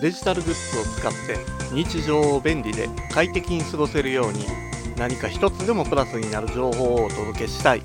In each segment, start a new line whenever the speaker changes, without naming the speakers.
デジタルグッズを使って日常を便利で快適に過ごせるように何か一つでもプラスになる情報をお届けしたい。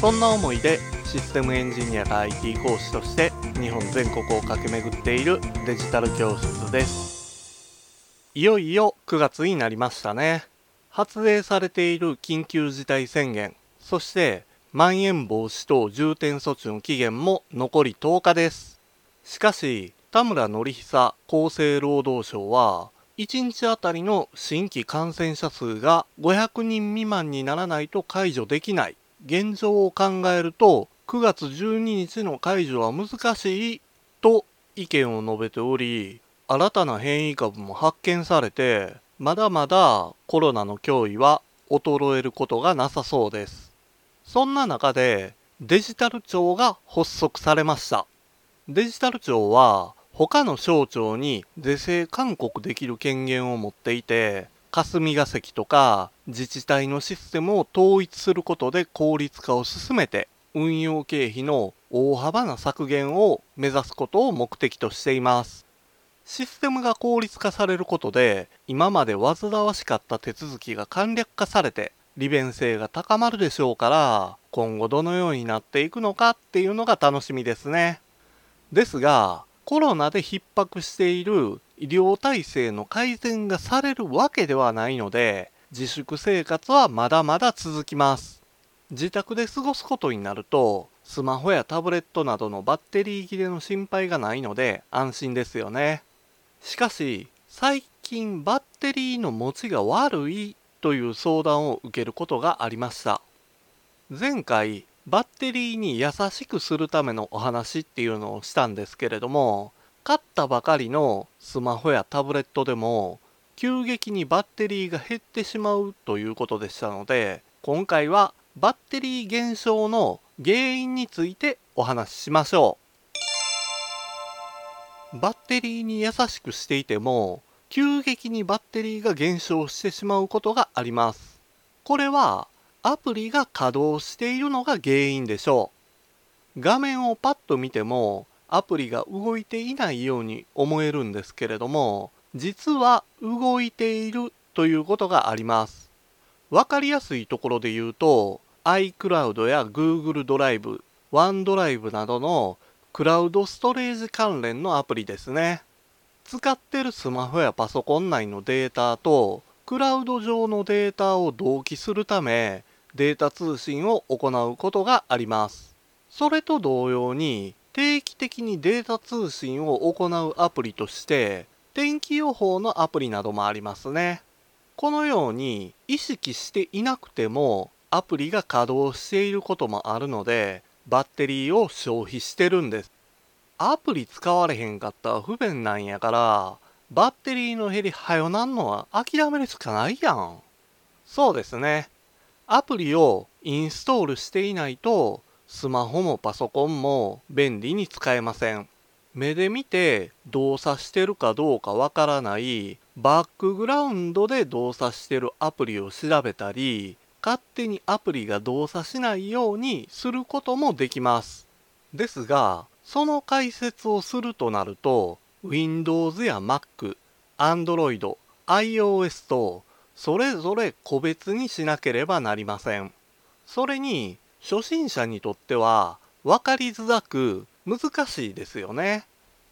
そんな思いでシステムエンジニアが IT 講師として日本全国を駆け巡っているデジタル教室です。いよいよ9月になりましたね。発令されている緊急事態宣言。そしてまん延防止等重点措置の期限も残り10日です。しかし田村典久厚生労働省は1日あたりの新規感染者数が500人未満にならないと解除できない。現状を考えると9月12日の解除は難しいと意見を述べており新たな変異株も発見されてまだまだコロナの脅威は衰えることがなさそうです。そんな中でデジタル庁が発足されました。デジタル庁は他の省庁に是正勧告できる権限を持っていて霞が関とか自治体のシステムを統一することで効率化を進めて運用経費の大幅な削減を目指すことを目的としています。システムが効率化されることで今まで煩わしかった手続きが簡略化されて利便性が高まるでしょうから今後どのようになっていくのかっていうのが楽しみですね。ですがコロナで逼迫している医療体制の改善がされるわけではないので自粛生活はまだまだ続きます。自宅で過ごすことになるとスマホやタブレットなどのバッテリー切れの心配がないので安心ですよね。しかし最近バッテリーの持ちが悪いという相談を受けることがありました。前回バッテリーに優しくするためのお話っていうのをしたんですけれども買ったばかりのスマホやタブレットでも急激にバッテリーが減ってしまうということでしたので今回はバッテリー減少の原因についてお話ししましょう。バッテリーに優しくしていても急激にバッテリーが減少してしまうことがあります。これはアプリが稼働しているのが原因でしょう。画面をパッと見てもアプリが動いていないように思えるんですけれども実は動いているということがあります。わかりやすいところで言うと iCloud や Google ドライブ OneDrive などのクラウドストレージ関連のアプリですね。使ってるスマホやパソコン内のデータとクラウド上のデータを同期するためデータ通信を行うことがあります。それと同様に定期的にデータ通信を行うアプリとして天気予報のアプリなどもありますね。このように意識していなくてもアプリが稼働していることもあるのでバッテリーを消費してるんです。アプリ使われへんかったら不便なんやからバッテリーの減りはよなんのは諦めるしかないやん。そうですね。アプリをインストールしていないとスマホもパソコンも便利に使えません。目で見て動作してるかどうかわからないバックグラウンドで動作してるアプリを調べたり勝手にアプリが動作しないようにすることもできます。ですがその解説をするとなると Windows や Mac、Android、iOS とそれぞれ個別にしなければなりません。それに初心者にとっては分かりづらく難しいですよね。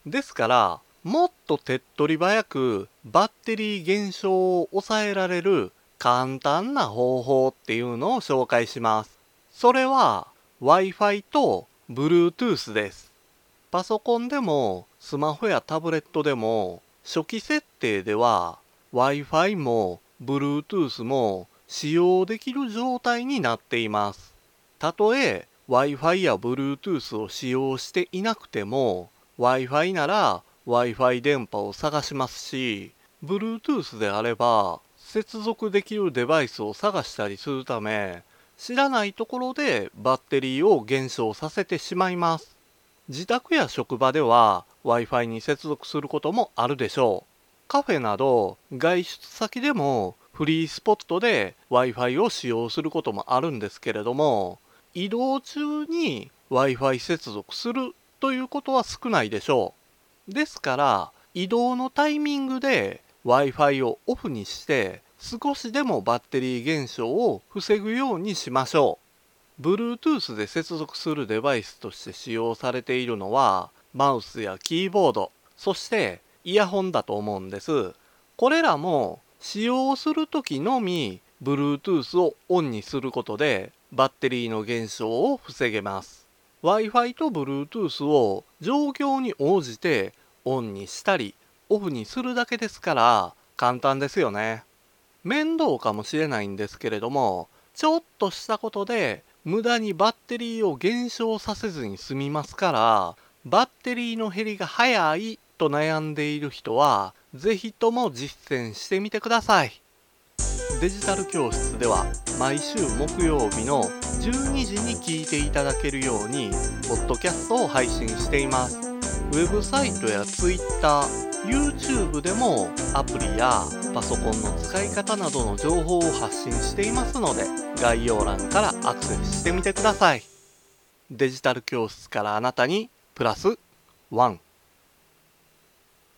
ですからもっと手っ取り早くバッテリー減少を抑えられる簡単な方法っていうのを紹介します。それは Wi-Fi と Bluetooth です。パソコンでもスマホやタブレットでも初期設定では Wi-Fi も Bluetooth も使用できる状態になっています。たとえ Wi-Fi や Bluetooth を使用していなくても Wi-Fi なら Wi-Fi 電波を探しますし Bluetooth であれば接続できるデバイスを探したりするため知らないところでバッテリーを減少させてしまいます。自宅や職場では Wi-Fi に接続することもあるでしょう。カフェなど外出先でもフリースポットで Wi-Fi を使用することもあるんですけれども移動中に Wi-Fi 接続するということは少ないでしょう。ですから移動のタイミングで Wi-Fi をオフにして少しでもバッテリー減少を防ぐようにしましょう。Bluetooth で接続するデバイスとして使用されているのはマウスやキーボード、そしてイヤホンだと思うんです。これらも使用する時のみ Bluetooth をオンにすることでバッテリーの減少を防げます。Wi-Fi と Bluetooth を状況に応じてオンにしたりオフにするだけですから簡単ですよね。面倒かもしれないんですけれどもちょっとしたことで無駄にバッテリーを減少させずに済みますからバッテリーの減りが早いと悩んでいる人は是非とも実践してみてください。デジタル教室では毎週木曜日の12時に聞いていただけるようにポッドキャストを配信しています。ウェブサイトや Twitter、YouTube でもアプリやパソコンの使い方などの情報を発信していますので概要欄からアクセスしてみてください。デジタル教室からあなたにプラス1